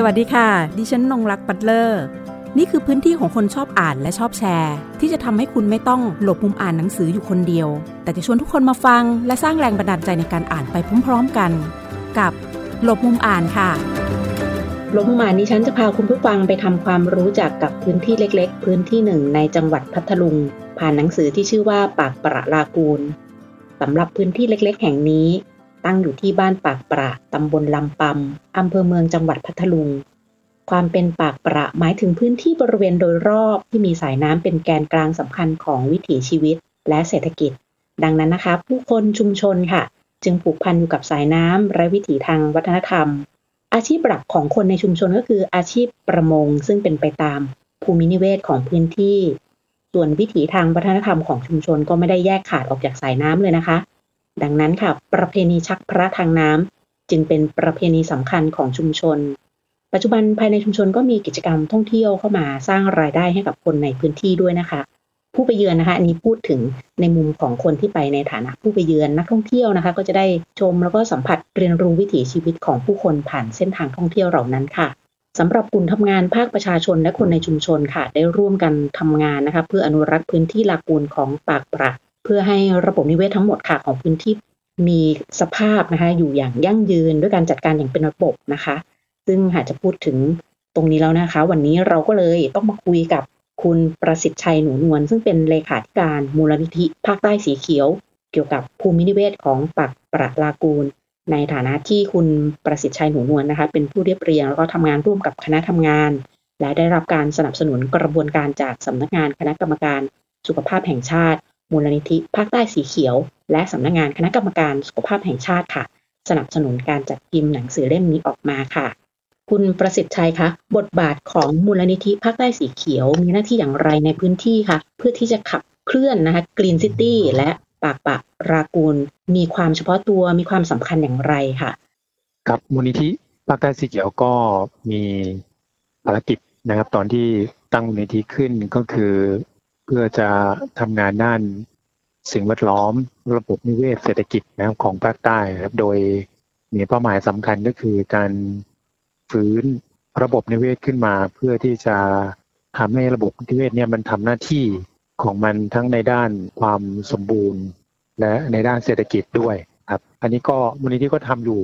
สวัสดีค่ะ ดิฉันนงรักปัตเลอร์ นี่คือพื้นที่ของคนชอบอ่านและชอบแชร์ ที่จะทำให้คุณไม่ต้องหลบมุมอ่านหนังสืออยู่คนเดียว แต่จะชวนทุกคนมาฟัง และสร้างแรงบันดาลใจในการอ่านไปพร้อมๆกัน กับหลบมุมอ่านค่ะ หลบมุมอ่านนี้ฉันจะพาคุณผู้ฟังไปทำความรู้จักกับพื้นที่เล็ก ๆ พื้นที่หนึ่งในจังหวัดพัทลุง ผ่านหนังสือที่ชื่อว่าปากประลากูลสำหรับพื้นที่เล็ก ๆ แห่งนี้ ตั้งอยู่ที่บ้านปากประตำบลลำปำอำเภอเมืองจังหวัดพัทลุง ความเป็นปากประหมายถึงพื้นที่บริเวณโดยรอบที่มีสายน้ำเป็นแกนกลางสำคัญของวิถีชีวิตและเศรษฐกิจ ดังนั้นนะคะ ผู้คนชุมชนค่ะ จึงผูกพันอยู่กับสายน้ำและวิถีทางวัฒนธรรม อาชีพหลักของคนในชุมชนก็คืออาชีพประมง ซึ่งเป็นไปตามภูมินิเวศของพื้นที่ ส่วนวิถีทางวัฒนธรรมของชุมชนก็ไม่ได้แยกขาดออกจากสายน้ำเลยนะคะ ดังนั้นค่ะ ประเพณีชักพระทางน้ำจึงเป็นประเพณีสำคัญของชุมชน ปัจจุบันภายในชุมชนก็มีกิจกรรมท่องเที่ยวเข้ามาสร้างรายได้ให้กับคนในพื้นที่ด้วยนะคะ ผู้ไปเยือนนะคะ อันนี้พูดถึงในมุมของคนที่ไปในฐานะผู้ไปเยือนนักท่องเที่ยวนะคะ ก็จะได้ชมแล้วก็สัมผัสเรียนรู้วิถีชีวิตของผู้คนผ่านเส้นทางท่องเที่ยวเหล่านั้นค่ะสำหรับกลุ่มทำงานภาคประชาชนและคนในชุมชนค่ะ ได้ร่วมกันทำงานนะคะ เพื่ออนุรักษ์พื้นที่ลากูลของปากประ พื่อให้ระบบนิเวศทั้งหมดค่ะของพื้นที่มีสภาพนะคะอยู่อย่างยั่งยืนด้วยการจัดการอย่างเป็นระบบนะคะ ซึ่งหากจะพูดถึงตรงนี้แล้วนะคะ วันนี้เราก็เลยต้องมาคุยกับคุณประสิทธิ์ชัยหนูนวลซึ่งเป็นเลขาธิการมูลนิธิภาคใต้สีเขียว เกี่ยวกับภูมินิเวศของปากประลากูล ในฐานะที่คุณประสิทธิ์ชัยหนูนวลนะคะ เป็นผู้เรียบเรียงแล้วก็ทำงานร่วมกับคณะทำงาน และได้รับการสนับสนุนกระบวนการจากสำนักงานคณะกรรมการสุขภาพแห่งชาติ มูลนิธิภาคใต้สีเขียว และสำนักงานคณะกรรมการสุขภาพแห่งชาติค่ะ สนับสนุนการจัดพิมพ์หนังสือเล่มนี้ออกมาค่ะ คุณประสิทธิ์ชัยคะ บทบาทของมูลนิธิภาคใต้สีเขียว มีหน้าที่อย่างไรในพื้นที่คะเพื่อที่จะขับเคลื่อนนะคะกรีนซิตี้และปากปะรากูล มีความเฉพาะตัวมีความสำคัญอย่างไรค่ะ ครับมูลนิธิภาคใต้สีเขียวก็มีภารกิจนะครับ ตอนที่ตั้งมูลนิธิขึ้นก็คือ เพื่อจะทำงานด้านสิ่งแวดล้อมระบบนิเวศเศรษฐกิจนะครับของภาคใต้ครับโดยมีเป้าหมายสำคัญก็คือการฟื้นระบบนิเวศขึ้นมา เพื่อที่จะทำให้ระบบนิเวศเนี่ยมันทำหน้าที่ของมันทั้งในด้านความสมบูรณ์ และในด้านเศรษฐกิจด้วยครับ อันนี้ก็มูลนิธิก็ทำอยู่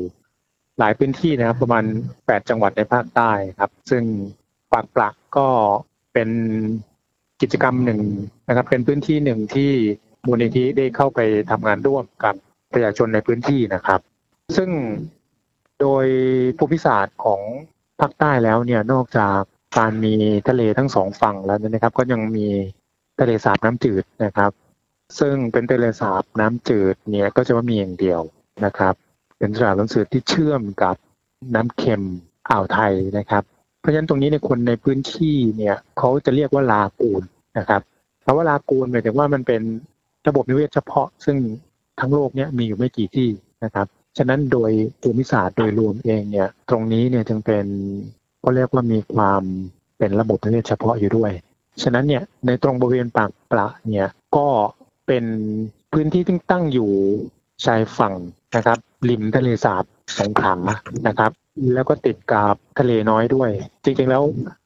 หลายพื้นที่นะครับ ประมาณ 8 จังหวัดในภาคใต้ครับ ซึ่งปากปลักก็เป็น กิจกรรมหนึ่งนะครับ เป็นพื้นที่หนึ่งที่มูลนิธิได้เข้าไปทำงานร่วมกับประชาชนในพื้นที่นะครับ ซึ่งโดยภูมิศาสตร์ของภาคใต้แล้วเนี่ยนอกจากการมีทะเลทั้งสองฝั่งแล้วนะครับ ก็ยังมีทะเลสาบน้ำจืดนะครับ ซึ่งเป็นทะเลสาบน้ำจืดเนี่ยก็จะว่ามีอย่างเดียวนะครับ เป็นทะเลสาบน้ำจืดที่เชื่อมกับน้ำเค็มอ่าวไทยนะครับ เพราะฉะนั้นตรงนี้ในคนในพื้นที่เนี่ยเขาจะเรียกว่าลากูน นะครับคำว่าลากูนหมายถึงว่ามันเป็นระบบนิเวศเฉพาะ ซึ่งทั้งโลกเนี่ยมีอยู่ไม่กี่ที่นะครับฉะนั้นโดยภูมิศาสตร์โดยรวมเองเนี่ยตรงนี้เนี่ยจึงเป็นก็เรียกว่ามีความเป็นระบบนิเวศเฉพาะอยู่ด้วย ฉะนั้นเนี่ยในตรงบริเวณปากปละเนี่ยก็เป็นพื้นที่ที่ตั้งอยู่ชายฝั่งนะครับ ริมทะเลสาบสงขลานะครับ แล้วก็ติดกับทะเลน้อยด้วย จริงๆแล้ว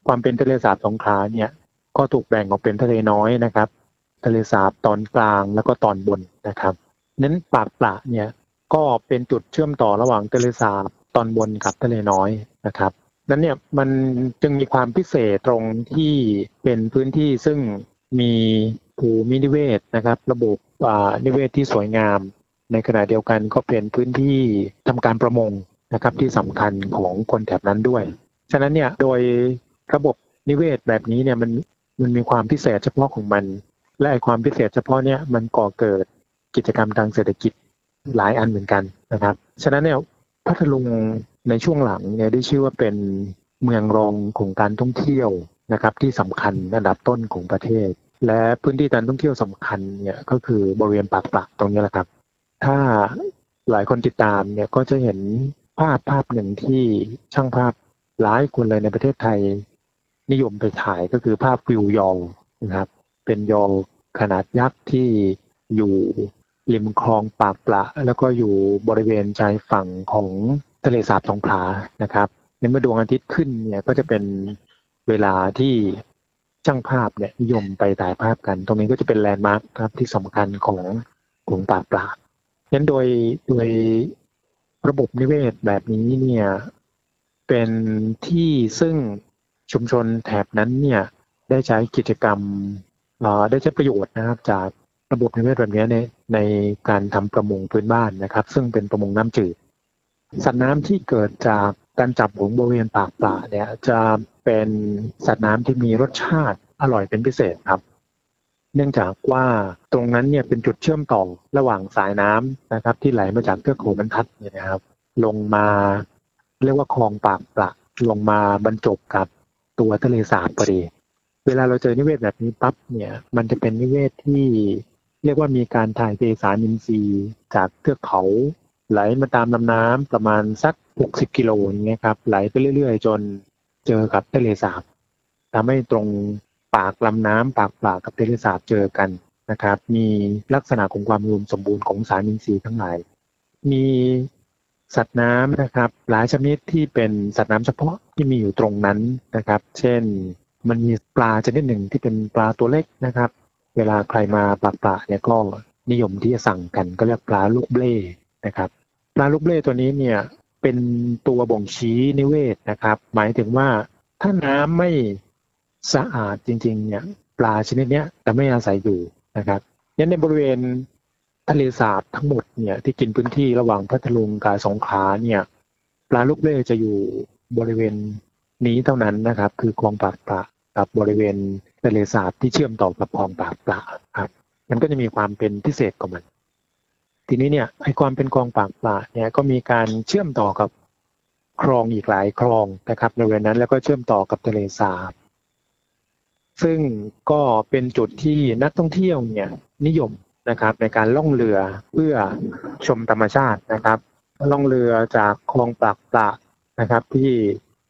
ความเป็นทะเลสาบสงขลาเนี่ย ก็ถูกแบ่งออกเป็นทะเลน้อยนะครับ ทะเลสาบตอนกลางแล้วก็ตอนบนนะครับนั้นปากปละเนี่ยก็เป็นจุดเชื่อมต่อระหว่างทะเลสาบตอนบนกับทะเลน้อยนะครับนั้นเนี่ยมันจึงมีความพิเศษตรงที่เป็นพื้นที่ซึ่งมีภูมินิเวศนะครับ ระบบนิเวศที่สวยงาม ในขณะเดียวกันก็เป็นพื้นที่ทำการประมงนะครับที่สำคัญของคนแถบนั้นด้วย ฉะนั้นเนี่ยโดยระบบนิเวศแบบนี้เนี่ยมัน มันมีความพิเศษเฉพาะของมัน และไอความพิเศษเฉพาะเนี่ยมันก่อเกิดกิจกรรมทางเศรษฐกิจหลายอันเหมือนกันนะครับ ฉะนั้นเนี่ยพัทลุงในช่วงหลังเนี่ยได้ชื่อว่าเป็นเมืองรองของการท่องเที่ยวนะครับ ที่สำคัญอันดับต้นของประเทศ และพื้นที่การท่องเที่ยวสำคัญเนี่ยก็คือบริเวณปากปลักตรงนี้แหละครับ ถ้าหลายคนติดตามเนี่ยก็จะเห็นภาพภาพหนึ่งที่ช่างภาพหลายคนเลยในประเทศไทย นิยมไปถ่ายก็คือภาพวิวยองนะครับ เป็นยองขนาดยักษ์ที่อยู่ริมคลองปากปละ แล้วก็อยู่บริเวณชายฝั่งของทะเลสาบสงขลานะครับในเมื่อดวงอาทิตย์ขึ้นเนี่ยก็จะเป็นเวลาที่ช่างภาพเนี่ยนิยมไปถ่ายภาพกัน ตรงนี้ก็จะเป็นแลนด์มาร์คครับที่สำคัญของกลุ่มป่าปลางั้นโดยโดยระบบนิเวศแบบนี้เนี่ยเป็นที่ซึ่ง ชุมชนแถบนั้นเนี่ยได้ใช้กิจกรรมได้ใช้ประโยชน์นะครับ จากระบบนิเวศแบบนี้ในในการทำประมงพื้นบ้านนะครับ ซึ่งเป็นประมงน้ำจืด สัตว์น้ำที่เกิดจากการจับหงบริเวณปากปลาเนี่ยจะเป็นสัตว์น้ำที่มีรสชาติอร่อยเป็นพิเศษครับ เนื่องจากว่าตรงนั้นเนี่ยเป็นจุดเชื่อมต่อระหว่างสายน้ำนะครับ ที่ไหลมาจากเทือกเขาบรรทัดเนี่ยนะครับ ลงมาเรียกว่าคลองปากปลาลงมาบรรจบกับ ตัวทะเลสาบพอดีเวลาเราเจอนิเวศแบบนี้ปั๊บเนี่ยมันจะเป็นนิเวศที่เรียกว่ามีการถ่ายเทสารอินทรีย์จากเทือกเขา ไหลมาตามลำน้ำประมาณสัก 60 กิโลอย่างเงี้ยครับไหลไปเรื่อย ๆ จนเจอกับทะเลสาบทำให้ตรงปากลำน้ำปากปลากับทะเลสาบเจอกันนะครับ มีลักษณะของความรวมสมบูรณ์ของสารอินทรีย์ทั้งหลาย มี สัตว์น้ำนะครับหลายชนิดที่เป็นสัตว์น้ำเฉพาะที่มีอยู่ตรงนั้นนะครับ เช่น มันมีปลาชนิดหนึ่งที่เป็นปลาตัวเล็กนะครับ เวลาใครมาปลาปลาเนี่ยก็นิยมที่จะสั่งกันก็เรียกปลาลูกเบ้นะครับปลาลูกเบ้ตัวนี้เนี่ยเป็นตัวบ่งชี้นิเวศนะครับ หมายถึงว่าถ้าน้ำไม่สะอาดจริงๆเนี่ยปลาชนิดนี้จะไม่อาศัยอยู่นะครับยันในบริเวณ ทะเลสาบทั้งหมดเนี่ยที่กินพื้นที่ระหว่างพัทลุงกับสงขลาเนี่ยปลาลูกเบ้จะอยู่บริเวณนี้เท่านั้นนะครับ คือคลองปากปลากับบริเวณทะเลสาบที่เชื่อมต่อกับคลองปากปลาครับมันก็จะมีความเป็นพิเศษของมัน ทีนี้เนี่ยไอความเป็นคลองปากปลาเนี่ยก็มีการเชื่อมต่อกับคลองอีกหลายคลองนะครับในบริเวณนั้นแล้วก็เชื่อมต่อกับทะเลสาบซึ่งก็เป็นจุดที่นักท่องเที่ยวเนี่ยนิยม นะครับ ในการล่องเรือเพื่อชมธรรมชาตินะครับ ล่องเรือจากคลองปากปลานะครับ ที่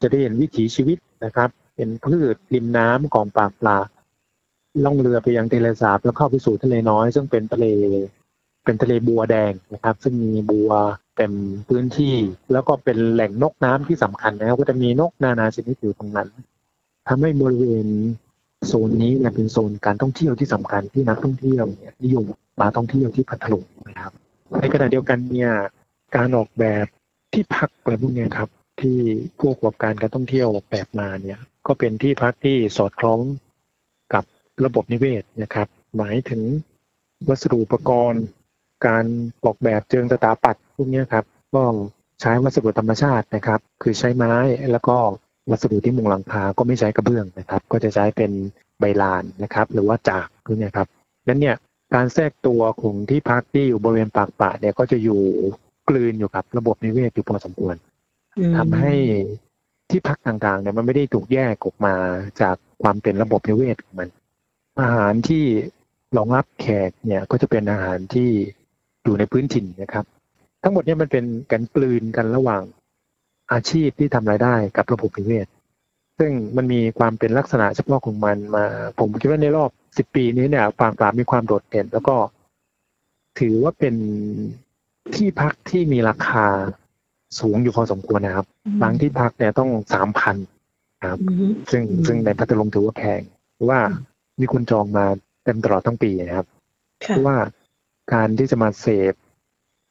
จะได้เห็นวิถีชีวิตนะครับ เป็นพืชริมน้ำของปากปลาล่องเรือไปยังทะเลสาบแล้วเข้าไปสู่ทะเลน้อย ซึ่งเป็นทะเลเป็นทะเลบัวแดงนะครับ ซึ่งมีบัวเต็มพื้นที่ แล้วก็เป็นแหล่งนกน้ำที่สำคัญนะครับก็จะมีนกนานาชนิดอยู่ตรงนั้นทำให้บริเวณ โซนนี้เนี่ยเป็นโซนการท่องเที่ยวที่สำคัญที่นักท่องเที่ยวเนี่ยนิยมมาท่องเที่ยวที่พัทลุงนะครับ ในขณะเดียวกันเนี่ยการออกแบบที่พักอะไรพวกนี้ครับที่ผู้ประกอบการการท่องเที่ยวออกแบบมาเนี่ยก็เป็นที่พักที่สอดคล้องกับระบบนิเวศนะครับ หมายถึงวัสดุอุปกรณ์ การออกแบบเชิงสถาปัตย์พวกนี้ครับก็ใช้วัสดุธรรมชาตินะครับ คือใช้ไม้แล้วก็ วัสดุที่มุงหลังคาก็ไม่ใช้กระเบื้องนะครับ ก็จะใช้เป็นใบลานนะครับ หรือว่าจากพวกนี้ครับนั้นเนี่ยการแทรกตัวของที่พักที่อยู่บริเวณปากป่าเนี่ยก็จะอยู่กลืนอยู่กับระบบนิเวศอยู่พอสมควรทำให้ที่พักต่างๆเนี่ยมันไม่ได้ถูกแยกออกมาจากความเป็นระบบนิเวศของมัน อาหารที่รองรับแขกเนี่ยก็จะเป็นอาหารที่อยู่ในพื้นถิ่นนะครับ ทั้งหมดนี้มันเป็นการกลืนกันระหว่าง อาชีพที่ทำรายได้กับระบบนิเวศ ซึ่งมันมีความเป็นลักษณะเฉพาะของมันมา ผมคิดว่าในรอบสิบปีนี้เนี่ยปางปราบมีความโดดเด่น แล้วก็ ถือว่าเป็นที่พักที่มีราคาสูงอยู่พอสมควรนะครับ บางที่พักเนี่ยต้องสามพันครับ ซึ่งซึ่งในพัทลุงถือว่าแพงเพราะว่ามีคนจองมาเต็มตลอดทั้งปีนะครับ เพราะว่าการที่จะมาเสพ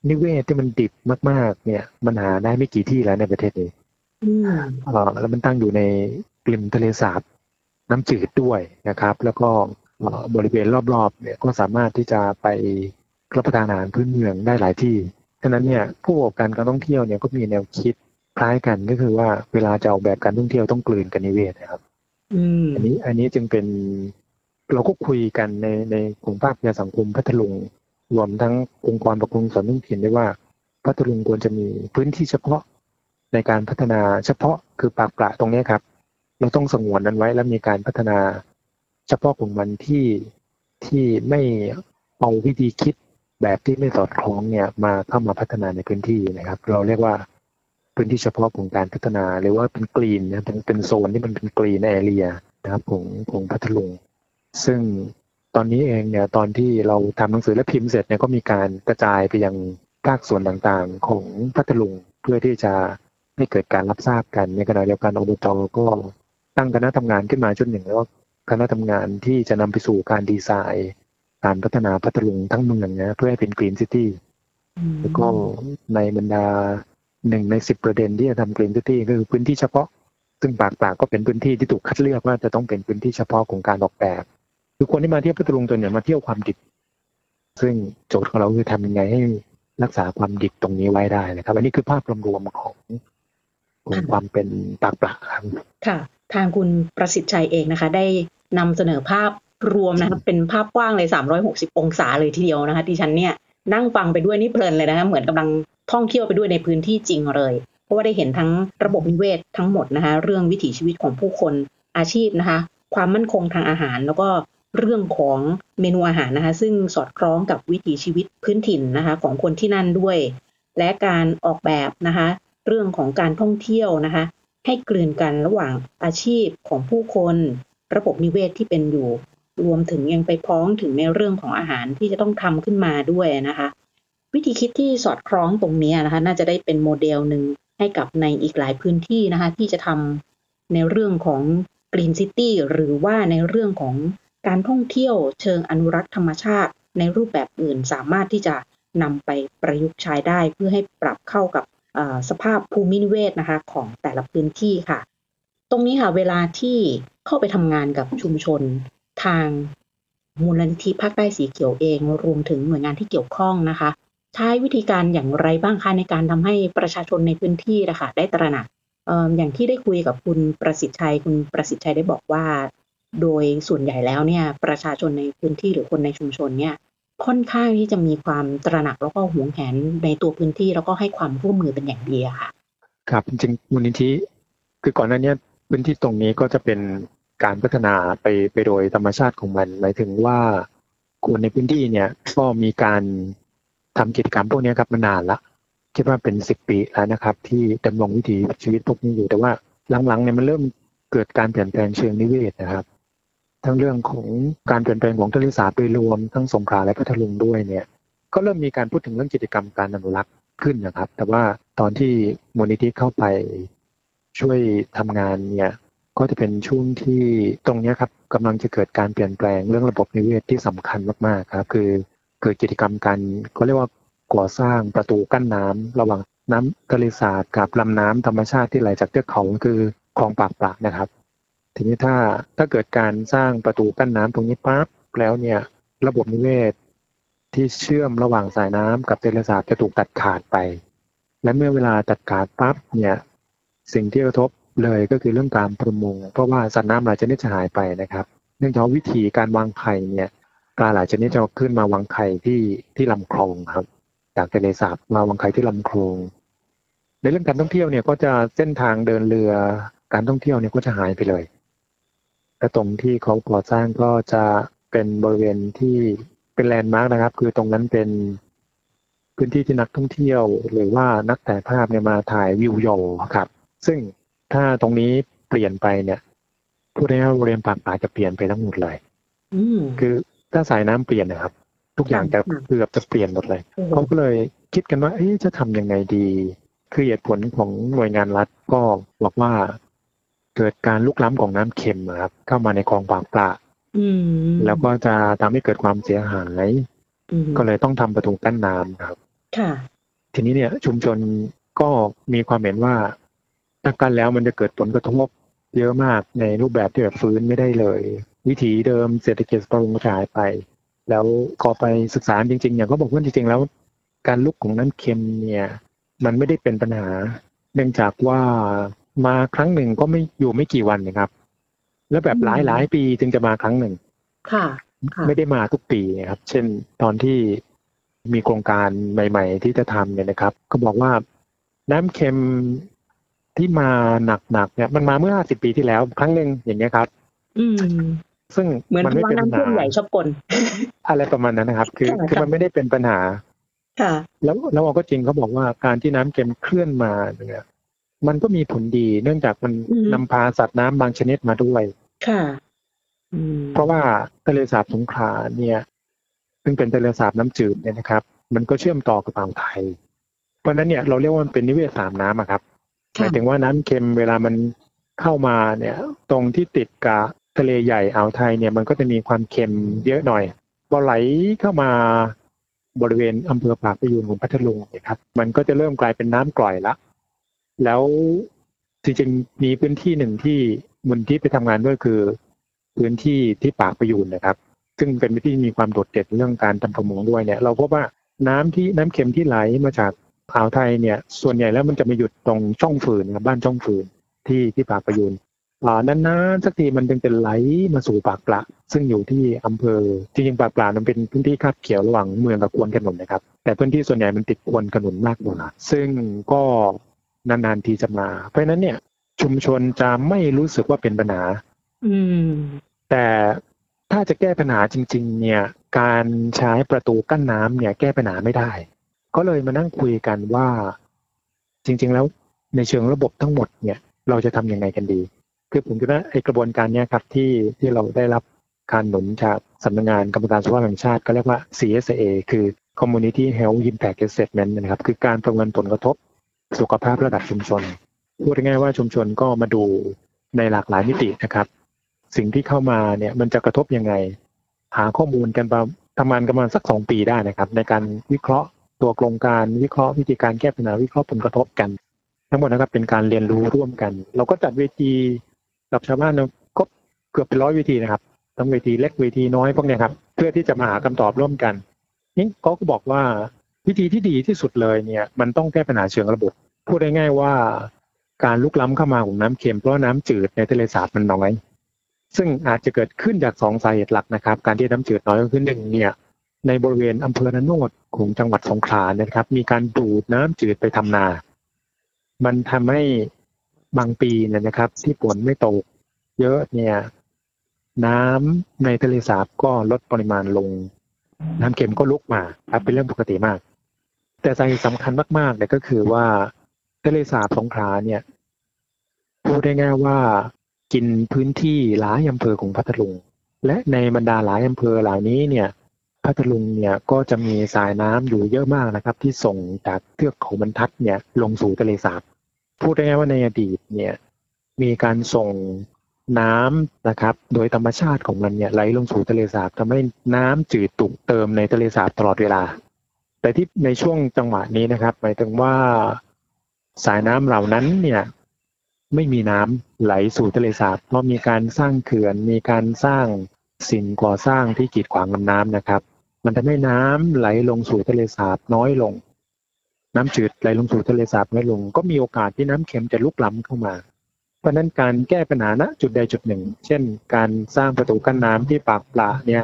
นิเวศที่มันดิบมาก ๆ เนี่ย มันหาได้ไม่กี่ที่แล้วในประเทศนี้อแล้วมันตั้งอยู่ในกลิ่มทะเลสาบน้ำจืดด้วยนะครับ แล้วก็บริเวณรอบๆเนี่ยก็สามารถที่จะไปรับประทานอาหารพื้นเมืองได้หลายที่ฉะนั้นเนี่ยผู้ประกอบการการท่องเที่ยวเนี่ยก็มีแนวคิดคล้ายกันก็คือว่าเวลาจะออกแบบการท่องเที่ยวต้องกลืนกันนิเวศนะครับอันนี้อันนี้จึงเป็นเราก็คุยกันในในกลุ่มภาคยาสังคมพัทลุง รวมทั้งองค์กรปกครองส่วนท้องถิ่นได้ว่าพัทลุงควรจะมีพื้นที่เฉพาะในการพัฒนาเฉพาะคือปากปลาตรงนี้ครับ เราต้องสงวนนั้นไว้แล้วมีการพัฒนาเฉพาะของมันที่ที่ไม่เอาวิธีคิดแบบที่ไม่สอดคล้องเนี่ยมาเข้ามาพัฒนาในพื้นที่นะครับ เราเรียกว่าพื้นที่เฉพาะของการพัฒนาหรือว่าเป็น green นะเป็นเป็นโซนที่มันเป็น green area นะครับของของพัทลุงซึ่ง ตอนนี้เองเนี่ยตอนที่เราทำหนังสือและพิมพ์เสร็จเนี่ยก็มีการกระจายไปยังภาคส่วนต่างๆ ของพัทลุงเพื่อที่จะให้เกิดการรับทราบกันในขณะเดียวกันอบจก็ตั้งคณะทำงานขึ้นมาชุดหนึ่งแล้วคณะทำงานที่จะนำไปสู่การดีไซน์ การพัฒนาพัทลุงทั้งเมืองนะเพื่อให้เป็น green cityแล้วก็ในบรรดาหนึ่งในสิบประเด็นที่จะทำกรีนซิตี้ก็คือพื้นที่เฉพาะ ซึ่งปากปากก็เป็นพื้นที่ที่ถูกคัดเลือกว่าจะต้องเป็นพื้นที่เฉพาะของการออกแบบ คือคนที่มาเที่ยวพัทลุงตัวเนี่ยมาเที่ยวความดิบ ซึ่งโจทย์ของเราคือทำยังไงให้รักษาความดิบตรงนี้ไว้ได้นะครับ อันนี้คือภาพรวมๆของของความเป็นปากปลาครับค่ะ ทางคุณประสิทธิ์ชัยเองนะคะ ได้นำเสนอภาพรวมนะคะเป็นภาพกว้างเลย 360 องศาเลยทีเดียวนะคะดิฉันเนี่ยนั่งฟังไปด้วยนี่เพลินเลยนะคะเหมือนกำลังท่องเที่ยวไปด้วยในพื้นที่จริงเลย เพราะว่าได้เห็นทั้งระบบนิเวศทั้งหมดนะคะ เรื่องวิถีชีวิตของผู้คนอาชีพนะคะ ความมั่นคงทางอาหารแล้วก็ เรื่องของเมนูอาหารนะคะซึ่งสอดคล้องกับวิถีชีวิตพื้นถิ่นนะคะของคนที่นั่นด้วย และการออกแบบนะคะเรื่องของการท่องเที่ยวนะคะให้กลืนกันระหว่างอาชีพของผู้คน ระบบนิเวศที่เป็นอยู่ รวมถึงยังไปพ้องถึงในเรื่องของอาหารที่จะต้องทำขึ้นมาด้วยนะคะ วิธีคิดที่สอดคล้องตรงนี้นะคะน่าจะได้เป็นโมเดลหนึ่งให้กับในอีกหลายพื้นที่นะคะที่จะทำในเรื่องของ Green City หรือว่าในเรื่องของ การท่องเที่ยวเชิงอนุรักษ์ธรรมชาติในรูปแบบอื่นสามารถที่จะนำไปประยุกต์ใช้ได้เพื่อให้ปรับเข้ากับสภาพภูมินิเวศนะคะของแต่ละพื้นที่ค่ะ ตรงนี้ค่ะเวลาที่เข้าไปทำงานกับชุมชนทางมูลนิธิภาคใต้สีเขียวเองรวมถึงหน่วยงานที่เกี่ยวข้องนะคะ ใช้วิธีการอย่างไรบ้างคะในการทำให้ประชาชนในพื้นที่นะคะได้ตระหนักอย่างที่ได้คุยกับคุณประสิทธิ์ชัย คุณประสิทธิ์ชัยได้บอกว่า โดยส่วนใหญ่แล้วเนี่ยประชาชนในพื้นที่หรือคนในชุมชนเนี่ยค่อนข้างที่จะมีความตระหนักแล้วก็หวงแหนในตัวพื้นที่แล้วก็ให้ความร่วมมือเป็นอย่างดีค่ะ ครับจริงมูลนิธิคือก่อนหน้านี้พื้นที่ตรงนี้ก็จะเป็นการพัฒนาไปไปโดยธรรมชาติของมันหมายถึงว่าคนในพื้นที่เนี่ยก็มีการทำกิจกรรมพวกนี้ครับมานานละคิดว่าเป็นสิบปีแล้วนะครับ ที่ดำรงวิถีชีวิตพวกนี้อยู่แต่ว่าหลังๆเนี่ยมันเริ่มเกิดการเปลี่ยนแปลงเชิงนิเวศนะครับ ทั้งเรื่องของการเปลี่ยนแปลงของทะเลสาบโดยรวมทั้งสงขลาและพัทลุงด้วยเนี่ย ก็เริ่มมีการพูดถึงเรื่องกิจกรรมการอนุรักษ์ขึ้นนะครับ แต่ว่าตอนที่มูลนิธิเข้าไปช่วยทำงานเนี่ยก็จะเป็นช่วงที่ตรงนี้ครับกำลังจะเกิดการเปลี่ยนแปลงเรื่องระบบนิเวศที่สำคัญมากๆครับ คือเกิดกิจกรรมการเขาเรียกว่าก่อสร้างประตูกั้นน้ำระหว่างน้ำทะเลสาบกับลำน้ำธรรมชาติที่ไหลจากเทือกเขาคือคลองปากปลานะครับ ทีนี้ถ้าถ้าเกิดการสร้างประตูกั้นน้ำตรงนี้ปั๊บแล้วเนี่ย ระบบนิเวศ ที่เชื่อมระหว่างสายน้ำกับทะเลสาบจะถูกตัดขาดไป และเมื่อเวลาตัดขาดปั๊บเนี่ย สิ่งที่กระทบเลยก็คือเรื่องการประมง เพราะว่าสัตว์น้ำหลายชนิดจะหายไปนะครับ เนื่องจากวิธีการวางไข่เนี่ยปลาหลายชนิดจะขึ้นมาวางไข่ที่ที่ลำคลองครับ จากทะเลสาบมาวางไข่ที่ลำคลองในเรื่องการท่องเที่ยวเนี่ยก็จะเส้นทางเดินเรือการท่องเที่ยวเนี่ยก็จะหายไปเลย และตรงที่เขาก่อสร้างก็จะเป็นบริเวณที่เป็นแลนด์มาร์กนะครับ คือตรงนั้นเป็นพื้นที่ที่นักท่องเที่ยว หรือว่านักถ่ายภาพเนี่ยมาถ่ายวิวยอครับ ซึ่งถ้าตรงนี้เปลี่ยนไปเนี่ยผู้ได้บริเวณปากป่าจะเปลี่ยนไปทั้งหมดเลยอืมคือถ้าสายน้ำเปลี่ยนนะครับ ทุกอย่างจะค่ะเกือบจะเปลี่ยนหมดเลยเขาก็เลยคิดกันว่าเอ๊ะจะทำยังไงดี คือเหตุผลของหน่วยงานรัฐก็บอกว่า เกิดการลุกล้ำของน้ำเค็มอะครับเข้ามาในคลองปากปลาอืมแล้วก็จะทำให้เกิดความเสียหายอืมก็เลยต้องทำประตูกั้นน้ำครับ ค่ะ ทีนี้เนี่ยชุมชนก็มีความเห็นว่าถ้ากันแล้วมันจะเกิดผลกระทบเยอะมากในรูปแบบที่แบบฟื้นไม่ได้เลย วิถีเดิมเศรษฐกิจประมงจะหายไป แล้วพอไปศึกษาจริงๆอย่างก็บอกว่าจริงๆแล้ว การลุกของน้ำเค็มเนี่ย มันไม่ได้เป็นปัญหา เนื่องจากว่า มาครั้งหนึ่งก็ไม่อยู่ไม่กี่วันนะครับ แล้วแบบอืมหลายหลายๆปีจึงจะมาครั้งหนึ่งค่ะค่ะ ไม่ได้มาทุกปีนะครับ เช่นตอนที่มีโครงการใหม่ ๆ ที่จะทำเนี่ยนะครับ ก็บอกว่าน้ำเค็มที่มาหนักๆเนี่ย มันมาเมื่อ50ปีที่แล้วครั้งหนึ่งอย่างเงี้ยครับ อืมซึ่งเหมือนมันไม่ว่าเป็นปัญน้ำท่วหามใหญ่ชอบกลอะไรประมาณนั้นนะครับ คือค่ะคือค่ะมันไม่ได้เป็นปัญหา ค่ะ แล้วแล้วเอาก็จริงเขาบอกว่าการที่น้ำเค็มเคลื่อนมาเนี่ย มันก็มีผลดีเนื่องจากมันอืมนำพาสัตว์น้ำบางชนิดมาด้วย ค่ะอืมเพราะว่าทะเลสาบสงขลาเนี่ย ซึ่งเป็นทะเลสาบน้ำจืดเนี่ยนะครับ มันก็เชื่อมต่อกับอ่าวไทย เพราะฉะนั้นเนี่ยเราเรียกว่ามันเป็นนิเวศสามน้ำอะครับหมายถึงว่าน้ำเค็มเวลามันเข้ามาเนี่ย ตรงที่ติดกับทะเลใหญ่อ่าวไทยเนี่ยมันก็จะมีความเค็มเยอะหน่อยพอไหลเข้ามาบริเวณอำเภอปากพยูนของพัทลุงเนี่ยครับ มันก็จะเริ่มกลายเป็นน้ำกร่อยละ แล้วจริงๆมีพื้นที่หนึ่งที่มูลที่ไปทำงานด้วยคือ พื้นที่ที่ปากพยูนนะครับ ซึ่งเป็นพื้นที่มีความโดดเด่นเรื่องการทำประมงด้วยเนี่ย เราพบว่าน้ำที่น้ำเค็มที่ไหลมาจากอ่าวไทยเนี่ย ส่วนใหญ่แล้วมันจะมาหยุดตรงช่องฝืนครับบ้านช่องฝืนที่ที่ปากพยูนอ่านานๆสักทีมันจึงจะไหลมาสู่ปากปละ ซึ่งอยู่ที่อำเภอจริงๆปากปละมันเป็นพื้นที่คาบเขียวระหว่างเมืองกับควนขนุนนะครับ แต่พื้นที่ส่วนใหญ่มันติดควนขนุนมากกว่าซึ่งก็ นานๆทีจะมา เพราะฉะนั้นเนี่ย ชุมชนจะไม่รู้สึกว่าเป็นปัญหาอืมแต่ถ้าจะแก้ปัญหาจริง ๆ เนี่ย การใช้ประตูกั้นน้ำเนี่ย แก้ปัญหาไม่ได้ ก็เลยมานั่งคุยกันว่า จริง ๆ แล้วในเชิงระบบทั้งหมดเนี่ย เราจะทำยังไงกันดี คือผมคิดว่าไอ้กระบวนการเนี้ยครับที่ที่เราได้รับการหนุนจากสำนักงานกรรมการสุขภาพแห่งชาติก็เรียกว่า CSA คือ Community Health Impact Assessment นะครับ คือการประเมินผลกระทบ สุขภาพระดับชุมชน พูดง่ายๆว่าชุมชนก็มาดูในหลากหลายมิตินะครับ สิ่งที่เข้ามาเนี่ยมันจะกระทบยังไง หาข้อมูลกันประทำงานกันประมาณสักสองปีได้นะครับ ในการวิเคราะห์ตัวโครงการวิเคราะห์วิธีการแก้ปัญหาวิเคราะห์ผลกระทบกัน ทั้งหมดนะครับเป็นการเรียนรู้ร่วมกัน เราก็จัดเวทีกับชาวบ้านก็เกือบเป็นร้อยเวทีนะครับทั้งเวทีเล็กเวทีน้อยพวกนี้ครับเพื่อที่จะมาหาคำตอบร่วมกันนี่ก็บอกว่า วิธีที่ดีที่สุดเลยเนี่ย มันต้องแก้ปัญหาเชิงระบบ พูดได้ง่ายว่าการลุกล้ำเข้ามาของน้ำเค็มเพราะน้ำจืดในทะเลสาบมันน้อย ซึ่งอาจจะเกิดขึ้นจากสองสาเหตุหลักนะครับ การที่น้ำจืดน้อยก็คือหนึ่งเนี่ย ในบริเวณอำเภอระโนดของจังหวัดสงขลาเนี่ยครับ มีการดูดน้ำจืดไปทำนา มันทำให้บางปีเนี่ยนะครับ ที่ฝนไม่ตกเยอะเนี่ย น้ำในทะเลสาบก็ลดปริมาณลง น้ำเค็มก็ลุกมาครับเป็นเรื่องปกติมาก แต่สาเหตุสำคัญมากๆเนี่ยก็คือว่าทะเลสาบสงขลาเนี่ยพูดได้ง่ายว่ากินพื้นที่หลายอำเภอของพัทลุง และในบรรดาหลายอำเภอเหล่านี้เนี่ยพัทลุงเนี่ยก็จะมีสายน้ำอยู่เยอะมากนะครับ ที่ส่งจากเทือกเขาบรรทัดเนี่ยลงสู่ทะเลสาบพูดได้ง่ายว่าในอดีตเนี่ยมีการส่งน้ำนะครับ โดยธรรมชาติของมันเนี่ยไหลลงสู่ทะเลสาบทำให้น้ำจืดตุกเติมในทะเลสาบตลอดเวลา แต่ที่ในช่วงจังหวะนี้นะครับ หมายถึงว่าสายน้ำเหล่านั้นเนี่ยไม่มีน้ำไหลสู่ทะเลสาบเพราะมีการสร้างเขื่อน มีการสร้างสิ่งก่อสร้างที่กีดขวางลำน้ำนะครับ มันทำให้น้ำไหลลงสู่ทะเลสาบน้อยลง น้ำจืดไหลลงสู่ทะเลสาบน้อยลง ก็มีโอกาสที่น้ำเค็มจะลุกล้ำเข้ามา เพราะนั้นการแก้ปัญหาณจุดใดจุดหนึ่ง เช่น การสร้างประตูกั้นน้ำที่ปากปลาเนี่ย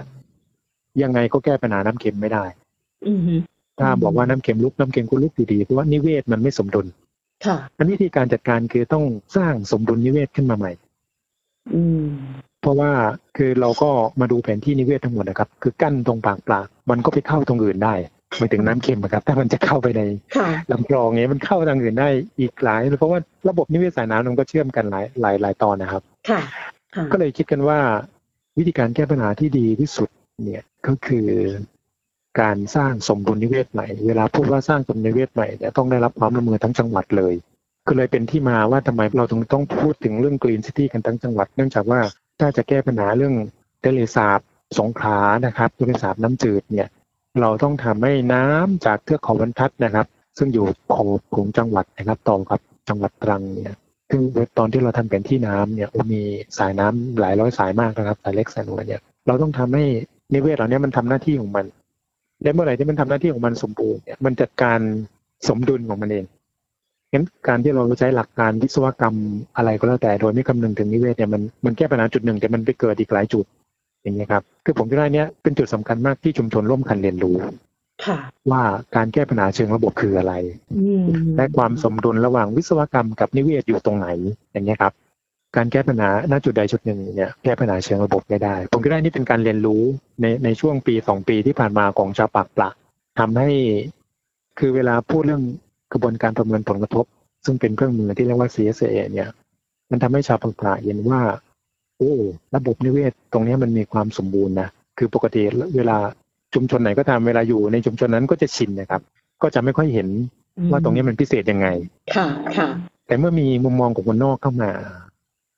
ยังไงก็แก้ปัญหาน้ำเค็มไม่ได้ อื ถ้าบอกว่าน้ำเค็มลุกน้ำเค็มก็ลุกดีๆเพราะว่านิเวศมันไม่สมดุลค่ะอันวิธีการจัดการคือต้องสร้างสมดุลนิเวศขึ้นมาใหม่ อืม เพราะว่าคือเราก็มาดูแผนที่นิเวศทั้งหมดนะครับ คือกั้นตรงปากปลามันก็ไปเข้าตรงอื่นได้หมายถึงน้ำเค็มอะครับ ถ้ามันจะเข้าไปในค่ะลำคลองเนี้ยมันเข้าทางอื่นได้อีกหลาย เพราะว่าระบบนิเวศสายน้ำมันก็เชื่อมกันหลายหลายหลายตอนนะครับ ค่ะค่ะก็เลยคิดกันว่า วิธีการแก้ปัญหาที่ดีที่สุดเนี่ยก็คือ การสร้างสมดุลนิเวศใหม่ เวลาพูดว่าสร้างสมดุลนิเวศใหม่เนี่ยต้องได้รับความร่วมมือทั้งจังหวัดเลยก็เลยเป็นที่มาว่าทำไมเราถึงต้องพูดถึงเรื่องกรีนซิตี้กันทั้งจังหวัด เนื่องจากว่าถ้าจะแก้ปัญหาเรื่องทะเลสาบสงขลานะครับทะเลสาบน้ำจืดเนี่ยเราต้องทำให้น้ำจากเทือกเขาบรรทัดนะครับ ซึ่งอยู่ขอบของจังหวัดนะครับต่อกับจังหวัดตรังเนี่ยซึ่งตอนที่เราทำแผนที่น้ำเนี่ยมีสายน้ำหลายร้อยสายมากนะครับสายเล็กสายน้อยเนี่ยเราต้องทำให้นิเวศเหล่านี้มันทำหน้าที่ของมัน และเมื่อไหร่ที่มันทำหน้าที่ของมันสมบูรณ์เนี่ยมันจัดการสมดุลของมันเองงั้นการที่เราใช้หลักการวิศวกรรมอะไรก็แล้วแต่โดยไม่คำนึงถึงนิเวศเนี่ยมันมันแก้ปัญหาจุดหนึ่งแต่มันไปเกิดอีกหลายจุดอย่างเงี้ยครับคือผมคิดว่าเนี้ยเป็นจุดสำคัญมากที่ชุมชนร่วมกันเรียนรู้ค่ะว่าการแก้ปัญหาเชิงระบบคืออะไรอืมและความสมดุลระหว่างวิศวกรรมกับนิเวศอยู่ตรงไหนอย่างเงี้ยครับ การแก้ปัญหาณจุดใดจุดหนึ่งเนี่ยแก้ปัญหาเชิงระบบไม่ได้ ผมคิดว่านี่เป็นการเรียนรู้ในในช่วงปีสองปีที่ผ่านมาของชาวปากปละทำให้คือเวลาพูดเรื่องกระบวนการประเมินผลกระทบ ซึ่งเป็นเครื่องมือที่เรียกว่า CSA เนี่ย มันทำให้ชาวปากปละเห็นว่า โอ้ระบบนิเวศตรงเนี้ยมันมีความสมบูรณ์นะคือปกติเวลาชุมชนไหนก็ตามเวลาอยู่ในชุมชนนั้นก็จะชินนะครับ ก็จะไม่ค่อยเห็นว่าตรงนี้มันพิเศษยังไง ค่ะค่ะแต่เมื่อมีมุมมองของคนนอกเข้ามา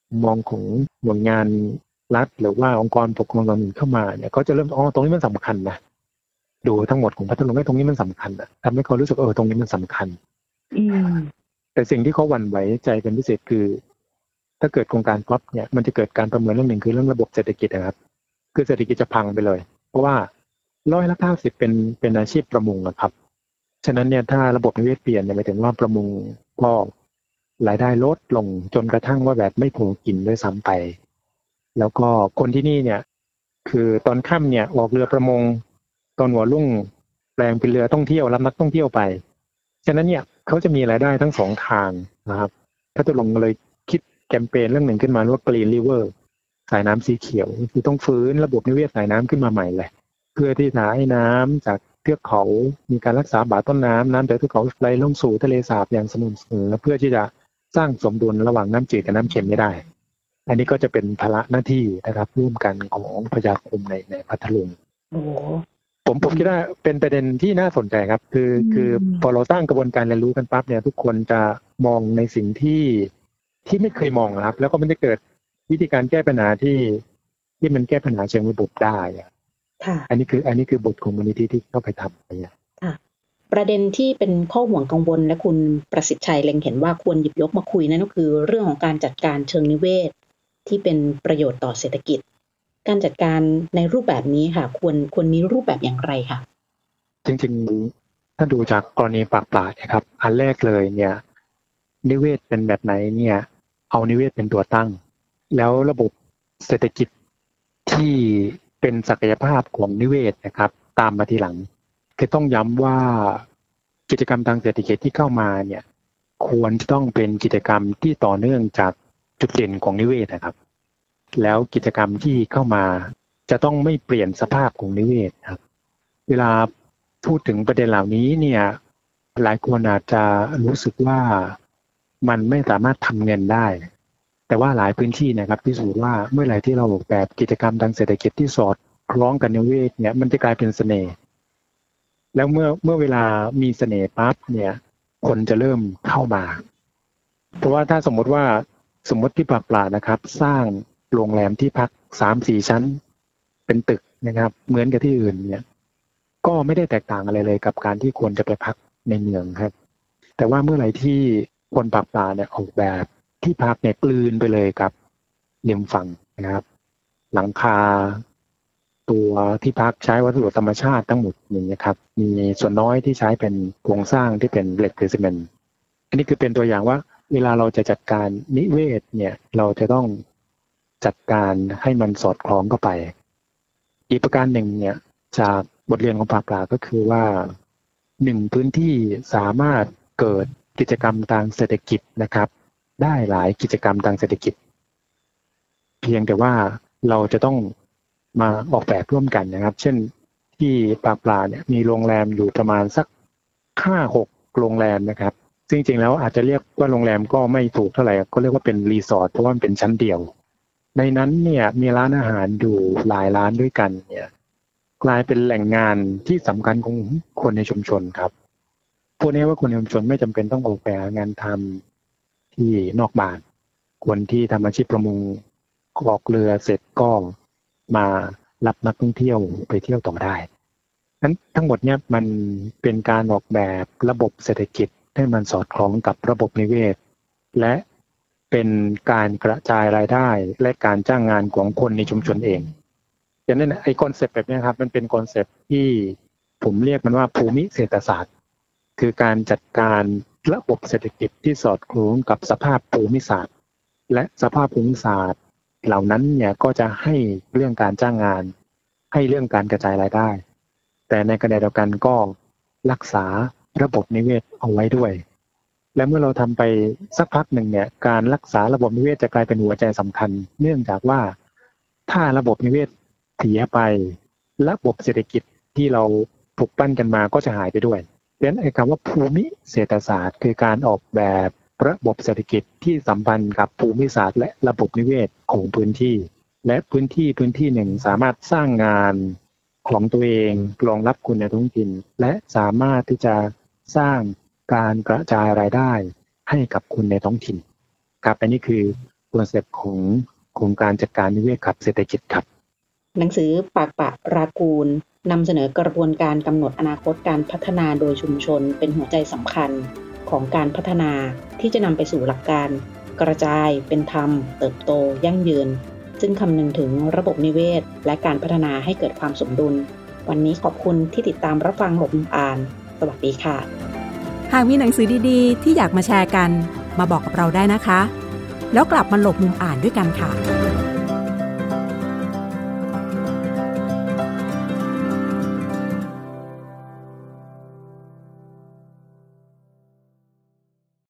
มุมมองของหน่วยงานรัฐหรือว่าองค์กรปกครองท้องถิ่นเข้ามาเนี่ยเขาจะเริ่มอ๋อตรงนี้มันสำคัญนะดูทั้งหมดของพัทลุงไอ้ตรงนี้มันสำคัญนะทำให้เขารู้สึกเออตรงนี้มันสำคัญอืมแต่สิ่งที่เขาหวั่นไหวใจเป็นพิเศษคือ ถ้าเกิดโครงการฟลอปเนี่ยมันจะเกิดการประเมินเรื่องหนึ่งคือเรื่องระบบเศรษฐกิจนะครับ คือเศรษฐกิจจะพังไปเลย เพราะว่าร้อยละเก้าสิบเป็นเป็นอาชีพประมงนะครับ ฉะนั้นเนี่ยถ้าระบบนิเวศเปลี่ยนเนี่ยหมายถึงว่าประมงก็ รายได้ลดลงจนกระทั่งว่าแบบไม่พอกินด้วยซ้ำไป แล้วก็คนที่นี่เนี่ย คือตอนค่ำเนี่ยออกเรือประมง ตอนหัวรุ่งแปลงเป็นเรือท่องเที่ยวรับนักท่องเที่ยวไป ฉะนั้นเนี่ยเขาจะมีรายได้ทั้งสองทางนะครับพัทลุงเลยคิดแคมเปญเรื่องหนึ่งขึ้นมาว่า Green River สายน้ำสีเขียว คือต้องฟื้นระบบนิเวศสายน้ำขึ้นมาใหม่เลยเพื่อที่จะให้น้ำจากเทือกเขา มีการรักษาบาต้นน้ำน้ำจากเทือกเขาไหลลงสู่ทะเลสาบอย่างสม่ำเสมอเพื่อที่จะ สร้างสมดุลระหว่างน้ำจืดกับน้ำเค็มไม่ได้ อันนี้ก็จะเป็นภาระหน้าที่นะครับร่วมกันของพยาคมในในพัทลุงโอ้ผมผมคิดว่าเป็นประเด็นที่น่าสนใจครับ คืออืมคือพอเราสร้างกระบวนการเรียนรู้กันปั๊บเนี่ย ทุกคนจะมองในสิ่งที่ที่ไม่เคยมองนะครับ แล้วก็มันจะเกิดวิธีการแก้ปัญหาที่ที่มันแก้ปัญหาเชิงระบบได้อะค่ะอันนี้คือ อันนี้คือบทของมูลนิธิที่เข้าไปทำไปอะ ประเด็นที่เป็นข้อห่วงกังวลและคุณประสิทธิ์ชัยเล็งเห็นว่าควรหยิบยกมาคุยนั่นก็คือเรื่องของการจัดการเชิงนิเวศ ที่เป็นประโยชน์ต่อเศรษฐกิจ การจัดการในรูปแบบนี้ค่ะ ควรควรมีรูปแบบอย่างไรค่ะจริงๆ ถ้าดูจากกรณีปากปลาดนะครับ อันแรกเลยเนี่ย นิเวศเป็นแบบไหนเนี่ย เอานิเวศเป็นตัวตั้ง แล้วระบบเศรษฐกิจที่เป็นศักยภาพของนิเวศนะครับ ตามมาทีหลัง คือต้องย้ำว่ากิจกรรมทางเศรษฐกิจที่เข้ามาเนี่ย ควรจะต้องเป็นกิจกรรมที่ต่อเนื่องจากจุดเด่นของนิเวศนะครับ แล้วกิจกรรมที่เข้ามาจะต้องไม่เปลี่ยนสภาพของนิเวศครับ เวลาพูดถึงประเด็นเหล่านี้เนี่ย หลายคนอาจจะรู้สึกว่ามันไม่สามารถทำเงินได้ แต่ว่าหลายพื้นที่นะครับพิสูจน์ว่าเมื่อไหร่ที่เราออกแบบกิจกรรมทางเศรษฐกิจที่สอดคล้องกันนิเวศเนี่ยมันจะกลายเป็นเสน่ห์ แล้วเมื่อเมื่อเวลามีเสน่ห์ปั๊บเนี่ย คนจะเริ่มเข้ามา เพราะว่าถ้าสมมติว่าสมมติที่ปากปลานะครับ สร้างโรงแรมที่พักสามสี่ชั้น เป็นตึกนะครับ เหมือนกับที่อื่นเนี่ย ก็ไม่ได้แตกต่างอะไรเลยกับการที่ควรจะไปพักในเมืองครับ แต่ว่าเมื่อไหร่ที่คนปากปลาเนี่ยออกแบบที่พักเนี่ยกลืนไปเลยกับริมฝั่งนะครับ หลังคา ตัวที่พักใช้วัสดุธรรมชาติทั้งหมดอย่างนี้ครับมีส่วนน้อยที่ใช้เป็นโครงสร้างที่เป็นเหล็กหรือซีเมนต์อันนี้คือเป็นตัวอย่างว่า เวลาเราจะจัดการนิเวศเนี่ยเราจะต้องจัดการให้มันสอดคล้องเข้าไป อีกประการหนึ่งเนี่ยจากบทเรียนของปากปลาก็คือว่าหนึ่งพื้นที่สามารถเกิดกิจกรรมทางเศรษฐกิจนะครับ ได้หลายกิจกรรมทางเศรษฐกิจ เพียงแต่ว่าเราจะต้อง มาออกแบบร่วมกันนะครับ เช่นที่ปาปลาเนี่ยมีโรงแรมอยู่ประมาณสักห้าหกโรงแรมนะครับ ซึ่งจริงๆแล้วอาจจะเรียกว่าโรงแรมก็ไม่ถูกเท่าไหร่ก็เรียกว่าเป็นรีสอร์ทเพราะว่ามันเป็นชั้นเดียว ในนั้นเนี่ยมีร้านอาหารอยู่หลายร้านด้วยกันเนี่ยกลายเป็นแหล่งงานที่สำคัญของคนในชุมชนครับพูดง่ายว่าคนในชุมชนไม่จำเป็นต้องออกไปหางานทำที่นอกบ้านคนที่ทำอาชีพประมงออกเรือเสร็จก็ มารับนักท่องเที่ยวไปเที่ยวต่อได้นั้นทั้งหมดเนี่ยมันเป็นการออกแบบระบบเศรษฐกิจให้มันสอดคล้องกับระบบนิเวศ และเป็นการกระจายรายได้และการจ้างงานของคนในชุมชนเองดังนั้นไอ้ concept แบบนี้ครับมันเป็น concept ที่ผมเรียกมันว่าภูมิเศรษฐศาสตร์ คือการจัดการระบบเศรษฐกิจที่สอดคล้องกับสภาพภูมิศาสตร์ และสภาพภูมิศาสตร์ เหล่านั้นเนี่ยก็จะให้เรื่องการจ้างงาน ให้เรื่องการกระจายรายได้ แต่ในขณะเดียวกันก็รักษาระบบนิเวศเอาไว้ด้วย และเมื่อเราทำไปสักพักหนึ่งเนี่ยการรักษาระบบนิเวศจะกลายเป็นหัวใจสำคัญ เนื่องจากว่าถ้าระบบนิเวศเสียไประบบเศรษฐกิจที่เราปลูกปั้นกันมาก็จะหายไปด้วยดังนั้นไอ้คำว่าภูมิเศรษฐศาสตร์ คือการออกแบบ ระบบเศรษฐกิจที่สัมพันธ์กับภูมิศาสตร์และระบบนิเวศของพื้นที่ และพื้นที่พื้นที่หนึ่งสามารถสร้างงานของตัวเองรองรับคนในท้องถิ่น และสามารถที่จะสร้างการกระจายรายได้ให้กับคนในท้องถิ่นครับอันนี้คือ concept ของโครงการจัดการนิเวศขับเศรษฐกิจครับ หนังสือปากประรากูลนำเสนอกระบวนการกำหนดอนาคตการพัฒนาโดยชุมชนเป็นหัวใจสำคัญ ของการพัฒนาที่จะนำไปสู่หลักการ กระจายเป็นธรรม เติบโต ยั่งยืน ซึ่งคำนึงถึงระบบนิเวศ และการพัฒนาให้เกิดความสมดุล วันนี้ขอบคุณที่ติดตามรับฟังหลบมุมอ่าน สวัสดีค่ะ หากมีหนังสือดีๆ ที่อยากมาแชร์กัน มาบอกกับเราได้นะคะ แล้วกลับมาหลบมุมอ่านด้วยกันค่ะ